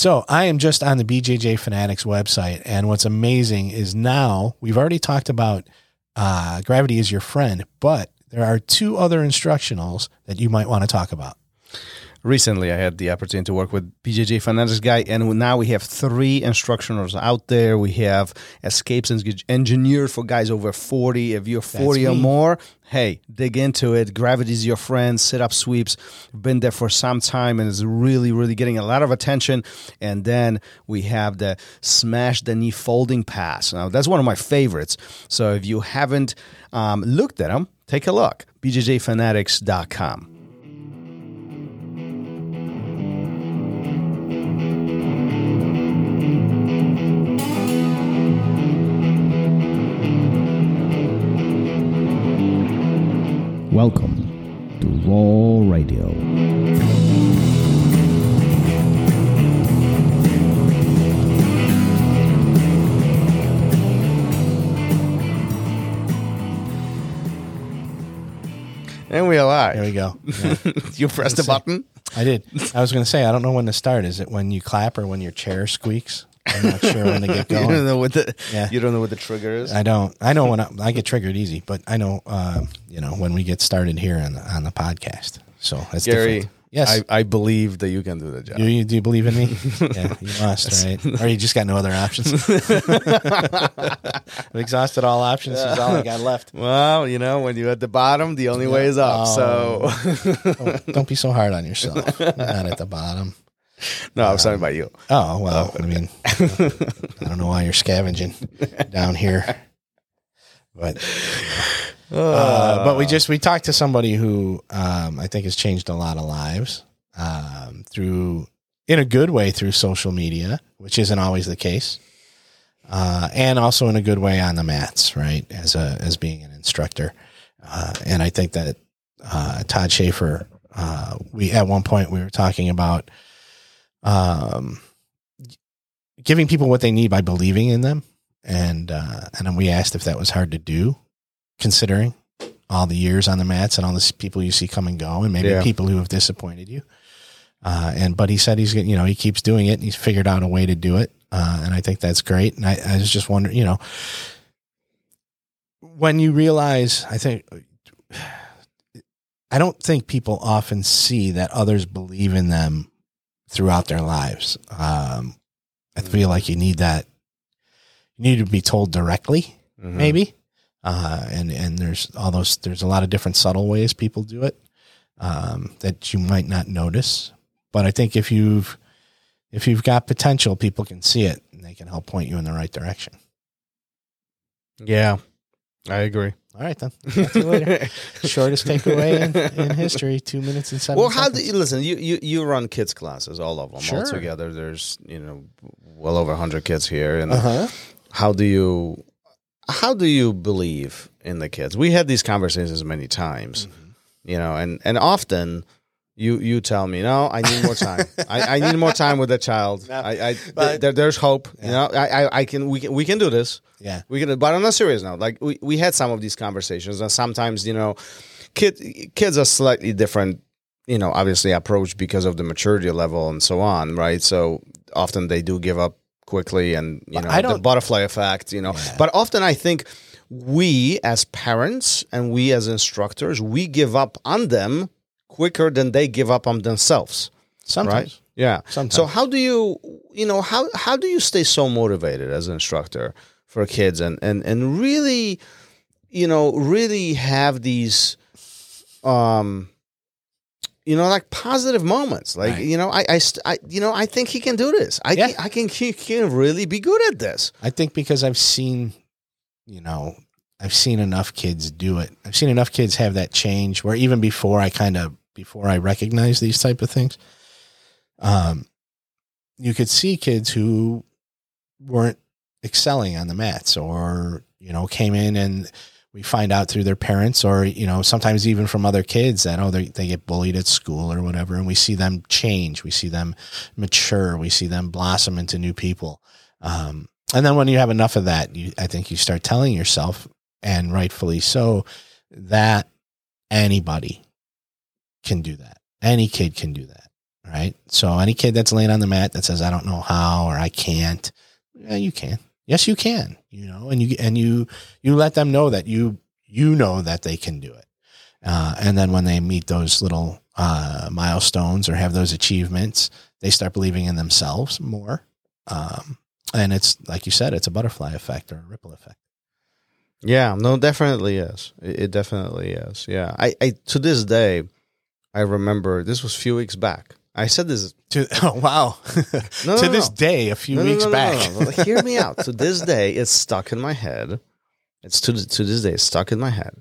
So I am just on the BJJ Fanatics website, and what's amazing is now we've already talked about uh, gravity is your friend, but there are two other instructionals that you might want to talk about. Recently I had the opportunity to work with BJJ Fanatics guy, and now we have three instructors out there. We have escapes Eng- engineered for guys over 40. If you're 40 or more, hey, dig into it. Gravity's your friend. Sit up sweeps. Been there for some time and is really, really getting a lot of attention. And then we have the smash the knee folding pass. Now, that's one of my favorites. So if you haven't um, looked at them, take a look. BJJFanatics.com. Welcome to ROL Radio. And we are live. There we go. Yeah, you pressed the button. I did. I was going to say I don't know when to start. Is it when you clap or when your chair squeaks? I'm not sure when to get going. You don't know what the Yeah. you don't know what the trigger is. I don't. I know when I, I get triggered easy, but I know um, you know when we get started here on the on the podcast. So that's Gary, different. Yes. I, I believe that you can do the job. do you do you believe in me? yeah, you must, right? Or you just got no other options. I've exhausted all options. This is all I got left. well, you know, when you're at the bottom, the only way is up. Oh. So Don't, don't be so hard on yourself. You're not at the bottom. No, I'm talking about you. Oh well, I mean, I don't know why you're scavenging down here, but uh, but we just we talked to somebody who um, I think has changed a lot of lives um, through in a good way through social media, which isn't always the case, uh, and also in a good way on the mats, right? As a as being an instructor, uh, and I think that uh, Todd Shaffer, uh, we at one point we were talking about um, giving people what they need by believing in them, and uh, and then we asked if that was hard to do, considering all the years on the mats and all the people you see come and go, and maybe Yeah. people who have disappointed you. Uh, and but he said he's you know he keeps doing it. And he's figured out a way to do it, uh, and I think that's great. And I, I was just wondering, you know, when you realize, I think I don't think people often see that others believe in them throughout their lives. Um, I feel like you need that. You need to be told directly, Mhm. maybe. Uh, and and there's all those. There's a lot of different subtle ways people do it um, that you might not notice. But I think if you've if you've got potential, people can see it and they can help point you in the right direction. Yeah, I agree. All right, then. Talk to you later. Shortest takeaway in, in history: two minutes and seven. well, how do you listen? You, you you run kids classes, all of them, Sure. all together. There's you know well over hundred kids here, and Uh-huh. how do you how do you believe in the kids? We had these conversations many times, you know, and and often. You you tell me no. I need more time. I, I need more time with the child. No, I, I but- there, there's hope. You know, I, I I can we can we can do this. Yeah. We can, but on a serious note, like we, we had some of these conversations, and sometimes you know, kid kids are slightly different. You know, obviously approach because of the maturity level and so on, right? So often they do give up quickly, and you know the butterfly effect. You know, Yeah. but often I think we as parents and we as instructors we give up on them quicker than they give up on themselves, Sometimes. right? Yeah. Sometimes. So how do you you know how how do you stay so motivated as an instructor for kids and and and really you know really have these um you know like positive moments like Right. you know I I, I you know I think he can do this I Yeah. can, I can he can really be good at this I think because I've seen, you know, I've seen enough kids do it. I've seen enough kids have that change where even before I kind of before I recognize these type of things, um, you could see kids who weren't excelling on the mats or you know came in and we find out through their parents or you know sometimes even from other kids that oh they, they get bullied at school or whatever. And we see them change. We see them mature. We see them blossom into new people. Um, and then when you have enough of that you, i think you start telling yourself and rightfully so that anybody can do that any kid can do that right? So any kid that's laying on the mat that says I don't know how or I can't, yeah, you can. Yes, you can. You know, and you and you you let them know that you you know that they can do it. Uh, and then when they meet those little uh, milestones or have those achievements, they start believing in themselves more. Um, and it's like you said, it's a butterfly effect or a ripple effect. Yeah, no, definitely is. It, it definitely is. Yeah, I, I to this day, I remember this was a few weeks back. I said this To oh wow, No, to no, this no. day, a few weeks back. Hear me out. To this day, it's stuck in my head. It's to to this day, it's stuck in my head.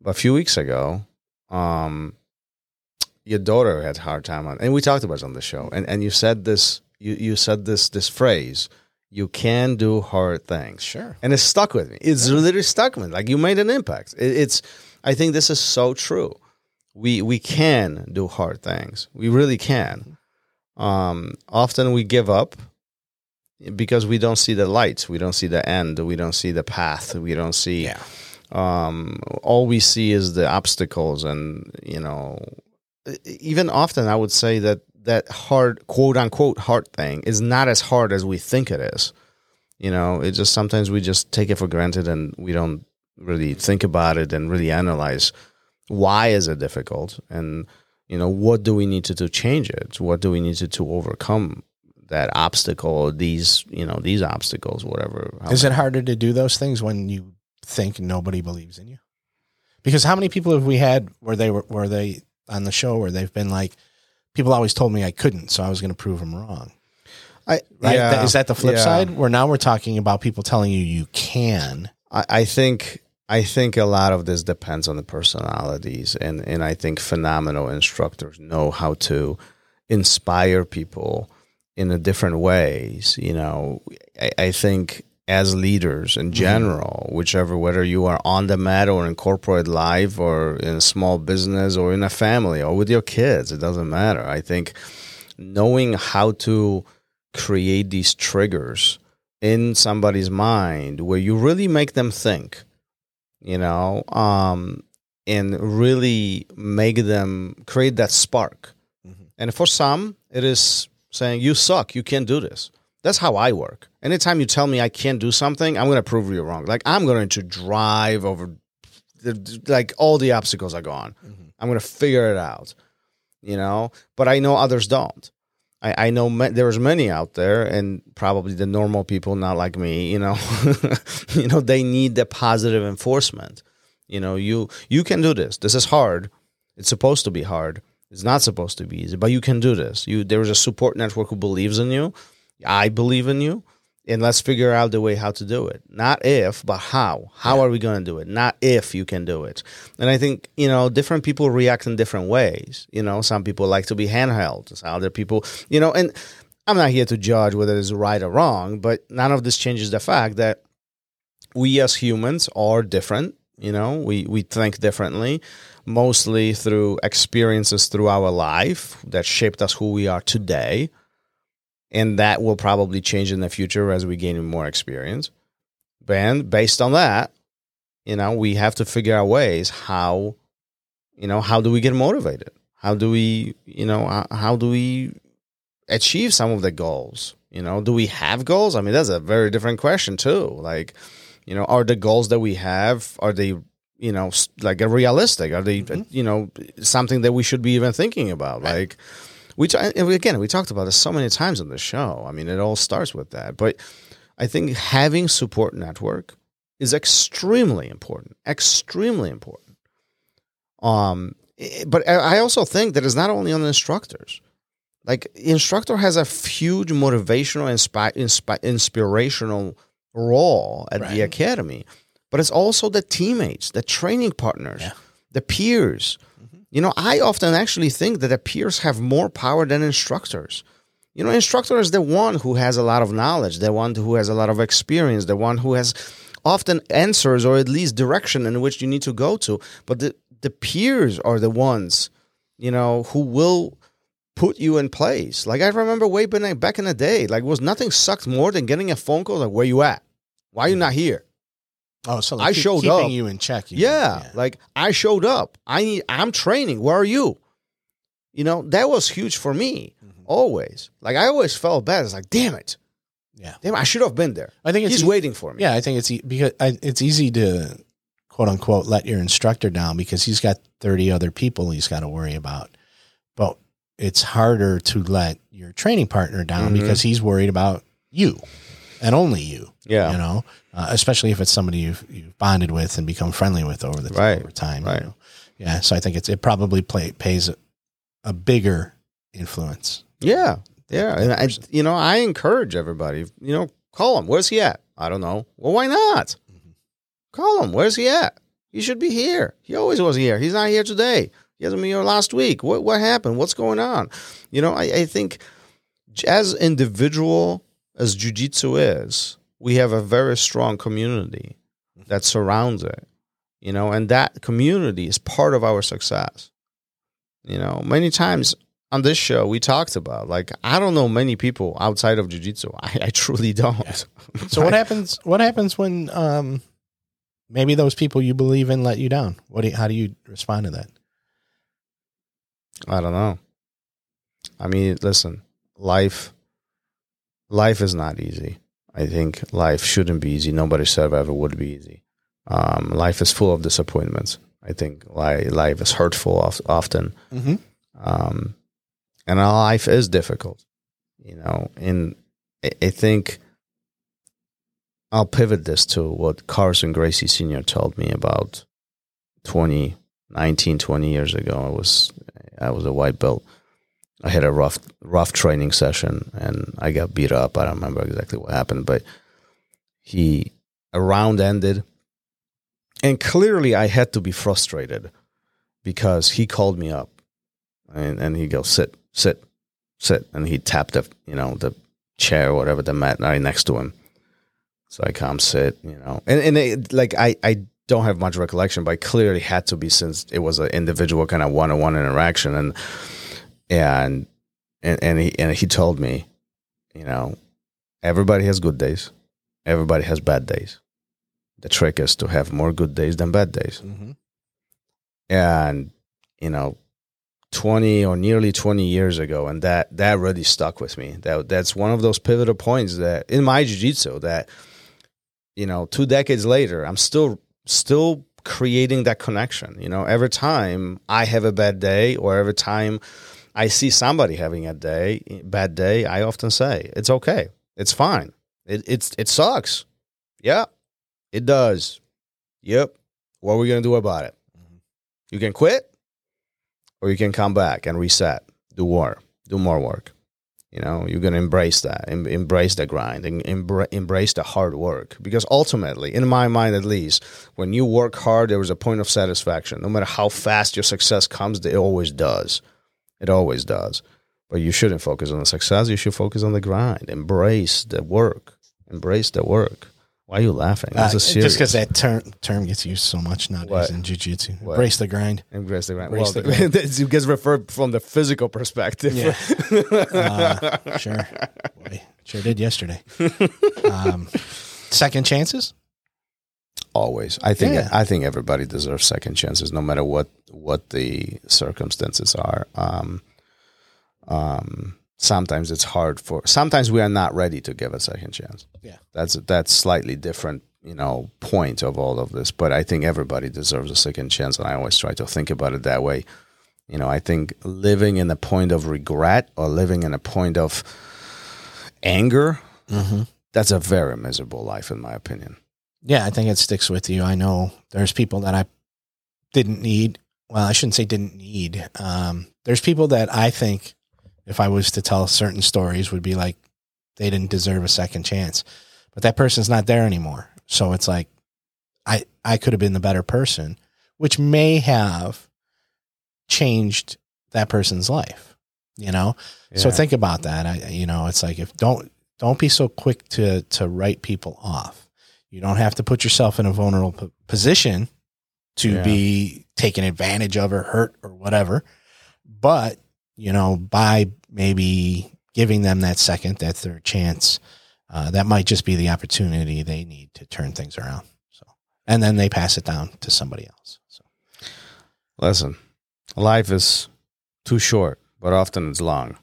But a few weeks ago, um, your daughter had a hard time on, and we talked about it on the show. And and you said this, you you said this this phrase, "You can do hard things." Sure. and it's stuck with me. It's literally stuck with me. Like you made an impact. It, it's. I think this is so true. We we can do hard things. We really can. Um, often we give up because we don't see the lights. We don't see the end. We don't see the path. We don't see. Yeah. Um, all we see is the obstacles, and you know, even often I would say that that hard quote unquote hard thing is not as hard as we think it is. You know, it just sometimes we just take it for granted and we don't really think about it and really analyze why is it difficult and you know what do we need to do to change it? What do we need to, to overcome that obstacle or these you know these obstacles whatever Is it harder to do those things when you think nobody believes in you? Because how many people have we had where they were where they on the show where they've been like, people always told me I couldn't, so I was going to prove them wrong. I, Right? yeah, Is that the flip yeah. side? Where now we're talking about people telling you you can. I, I think I think a lot of this depends on the personalities, and and I think phenomenal instructors know how to inspire people in a different ways. You know, I, I think as leaders in mm-hmm. general, whichever whether you are on the mat or in corporate life or in a small business or in a family or with your kids, it doesn't matter. I think knowing how to create these triggers in somebody's mind where you really make them think, you know, um, and really make them create that spark. Mhm. And for some, it is saying, You suck, you can't do this. That's how I work. Anytime you tell me I can't do something, I'm going to prove you wrong. Like, I'm going to drive over, the, like, all the obstacles are gone. I'm going to figure it out, you know, but I know others don't. I, I know ma- there's many out there, and probably the normal people, not like me. You know, you know they need the positive enforcement. You know, you you can do this. This is hard. It's supposed to be hard. It's not supposed to be easy, but you can do this. You there is a support network who believes in you. I believe in you, and let's figure out the way how to do it. Not if, but how. How are we going to do it? Not if you can do it. And I think you know different people react in different ways. You know, some people like to be handheld. Some other people, you know, and I'm not here to judge whether it's right or wrong, but none of this changes the fact that we as humans are different. You know, we we think differently, mostly through experiences through our life that shaped us who we are today, and that will probably change in the future as we gain more experience. And based on that, you know, we have to figure out ways how, you know, how do we get motivated? How do we, you know, how, how do we achieve some of the goals? You know, do we have goals? I mean, that's a very different question too. Like, you know, are the goals that we have are they, you know, like realistic? Are they, mm-hmm. you know, something that we should be even thinking about? Like, and we- again, we talked about this so many times on the show. I mean, it all starts with that. But I think having support network is extremely important. Extremely important. Um, but I I also think that it's not only on the instructors. Like instructor has a huge motivational, inspi- inspi- inspirational role at the academy, but it's also the teammates, the training partners, Yeah. the peers. You know, I often actually think that the peers have more power than instructors. You know, instructor is the one who has a lot of knowledge, the one who has a lot of experience, the one who has often answers or at least direction in which you need to go to. But the, the peers are the ones, you know, who will put you in place. Like I remember way back in the day, like was nothing sucked more than getting a phone call like, "Where you at? Why are you not here?" Oh, so I keep- showed keeping up. you in check. you Yeah, mean. like I showed up. I need. I'm training. Where are you? You know, that was huge for me. Mm-hmm. Always. Like I always felt bad. It's like, damn it. Yeah. Damn, I should have been there. I think He's e- waiting for me. Yeah, I think it's e- because I, it's easy to quote unquote let your instructor down because he's got 30 other people he's got to worry about. But it's harder to let your training partner down Mhm. because he's worried about you and only you. Yeah. You know, uh, especially if it's somebody you've, you've bonded with and become friendly with over the Right, over time. right. You know? Yeah. So I think it's it probably play, pays a, a bigger influence. Yeah, yeah, and I, you know, I encourage everybody. You know, call him. Where's he at? I don't know. Well, why not? Call him. Where's he at? He should be here. He always was here. He's not here today. He hasn't been here last week. What what happened? What's going on? You know, I, I think as individual as jujitsu is, we have a very strong community that surrounds it. You know, and that community is part of our success. You know, many times on this show we talked about like I don't know many people outside of jiu-jitsu. I, I truly don't. So what happens? What happens when um, maybe those people you believe in let you down? What? Do you, how do you respond to that? I don't know. I mean, listen, life life is not easy. I think life shouldn't be easy. Nobody said ever would be easy. Um, life is full of disappointments. I think li- life is hurtful of, often. Mm-hmm. um, and our life is difficult, you know. And I, I think I'll pivot this to what Carlson Gracie Sr. told me about 20, 19, 20 years ago. I was I was a white belt. I had a rough rough training session and I got beat up. I don't remember exactly what happened, but he a round ended, and clearly I had to be frustrated because he called me up and, and he goes sit sit sit. And he tapped the you know the chair or whatever the mat right next to him. So i come sit you know. And and it, like i i don't have much recollection but it clearly had to be since it was an individual kind of one-on-one interaction. And and and and he and he told me you know everybody has good days. Everybody has bad days. The trick is to have more good days than bad days. Mm-hmm. and you know 20 or nearly 20 years ago and that that really stuck with me. That that's one of those pivotal points that in my jiu-jitsu that you know two decades later i'm still still creating that connection. You know every time i have a bad day or every time i see somebody having a day bad day i often say it's okay. It's fine. It it's it sucks. Yeah it does. Yep. What are we going to do about it? Mm-hmm. You can quit or you can come back and reset, do more, do more work. You know, you're going to embrace that, em- embrace the grind, and embra- embrace the hard work. Because ultimately, in my mind at least, when you work hard, there is a point of satisfaction. No matter how fast your success comes, it always does. It always does. But you shouldn't focus on the success. You should focus on the grind. Embrace the work. Embrace the work. Why are you laughing? Uh, serious. just because that term term gets used so much nowadays What? in jiu-jitsu. What? Embrace the grind. Embrace the grind. Embrace well, the grind. it gets referred from the physical perspective. Yeah. Uh, sure. Boy, sure did yesterday. Um, second chances? Always, I think. Yeah. I think everybody deserves second chances, no matter what what the circumstances are. Um, um, sometimes it's hard for. Sometimes we are not ready to give a second chance. Yeah. that's that's slightly different, you know, point of all of this. But I think everybody deserves a second chance, and I always try to think about it that way. You know, I think living in a point of regret or living in a point of anger, Mm-hmm. that's a very miserable life, in my opinion. Yeah, I think it sticks with you. I know there's people that I didn't need. Well, I shouldn't say didn't need. Um, there's people that I think, if I was to tell certain stories, would be like they didn't deserve a second chance. But that person's not there anymore. So it's like I I could have been the better person, which may have changed that person's life. You know, so think about that. I, you know, it's like if don't don't be so quick to to write people off. You don't have to put yourself in a vulnerable p- position to Yeah. be taken advantage of or hurt or whatever. But you know, by maybe giving them that second, that third chance, uh, that might just be the opportunity they need to turn things around. So, and then they pass it down to somebody else. So, Listen, life is too short but often it's long.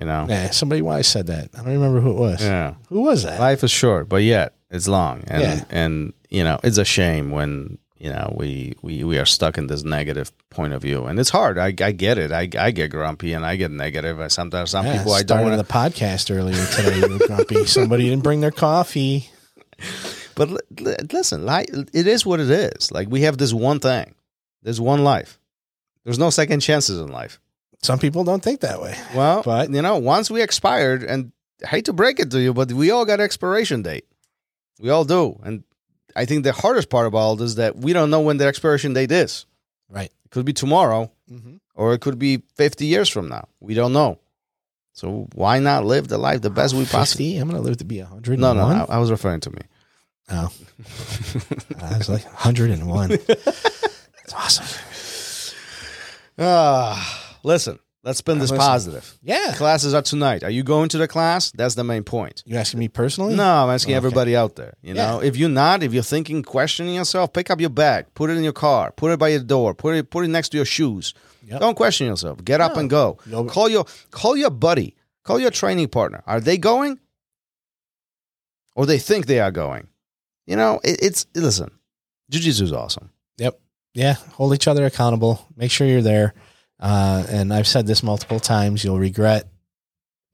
You know. Yeah, somebody wise said that. I don't remember who it was. Yeah. Who was that? Life is short, but yet it's long, and Yeah. and you know it's a shame when you know we we we are stuck in this negative point of view, and it's hard. I I get it. I I get grumpy and I get negative. I sometimes some Yeah, people I don't started want the podcast earlier today. You were grumpy. Somebody didn't bring their coffee. But li- li- listen, like it is what it is. Like we have this one thing. There's one life. There's no second chances in life. Some people don't think that way. Well, But- you know, once we expired, and I hate to break it to you, but we all got expiration date. We all do, and I think the hardest part about all this is that we don't know when the expiration date is. Right. It could be tomorrow, Mm-hmm. or it could be 50 years from now. We don't know. So why not live the life the best we possibly? 50? I'm going to live to be 100. No, no, I, I was referring to me. Oh. I was like 101. That's awesome. Ah, listen, let's spin this Listen. positive. Yeah. Classes are tonight. Are you going to the class? That's the main point. You asking me personally? No, I'm asking Okay. everybody out there. You know, if you're not, if you're thinking, questioning yourself, pick up your bag, put it in your car, put it by your door, put it put it next to your shoes. Yep. Don't question yourself. Get up and go. You'll- Call your call your buddy. Call your training partner. Are they going? Or they think they are going? You know, it, it's listen. Jiu-jitsu is awesome. Yep. Yeah. Hold each other accountable. Make sure you're there. Uh, and I've said this multiple times. You'll regret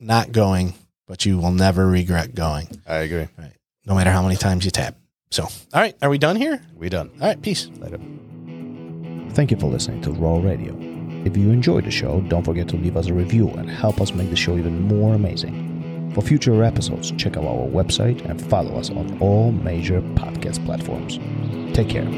not going, but you will never regret going, I agree. no matter how many times you tap. So, all right. Are we done here? We done. All right. Peace. Later. Thank you for listening to ROL Radio. If you enjoyed the show, don't forget to leave us a review and help us make the show even more amazing. For future episodes, check out our website and follow us on all major podcast platforms. Take care.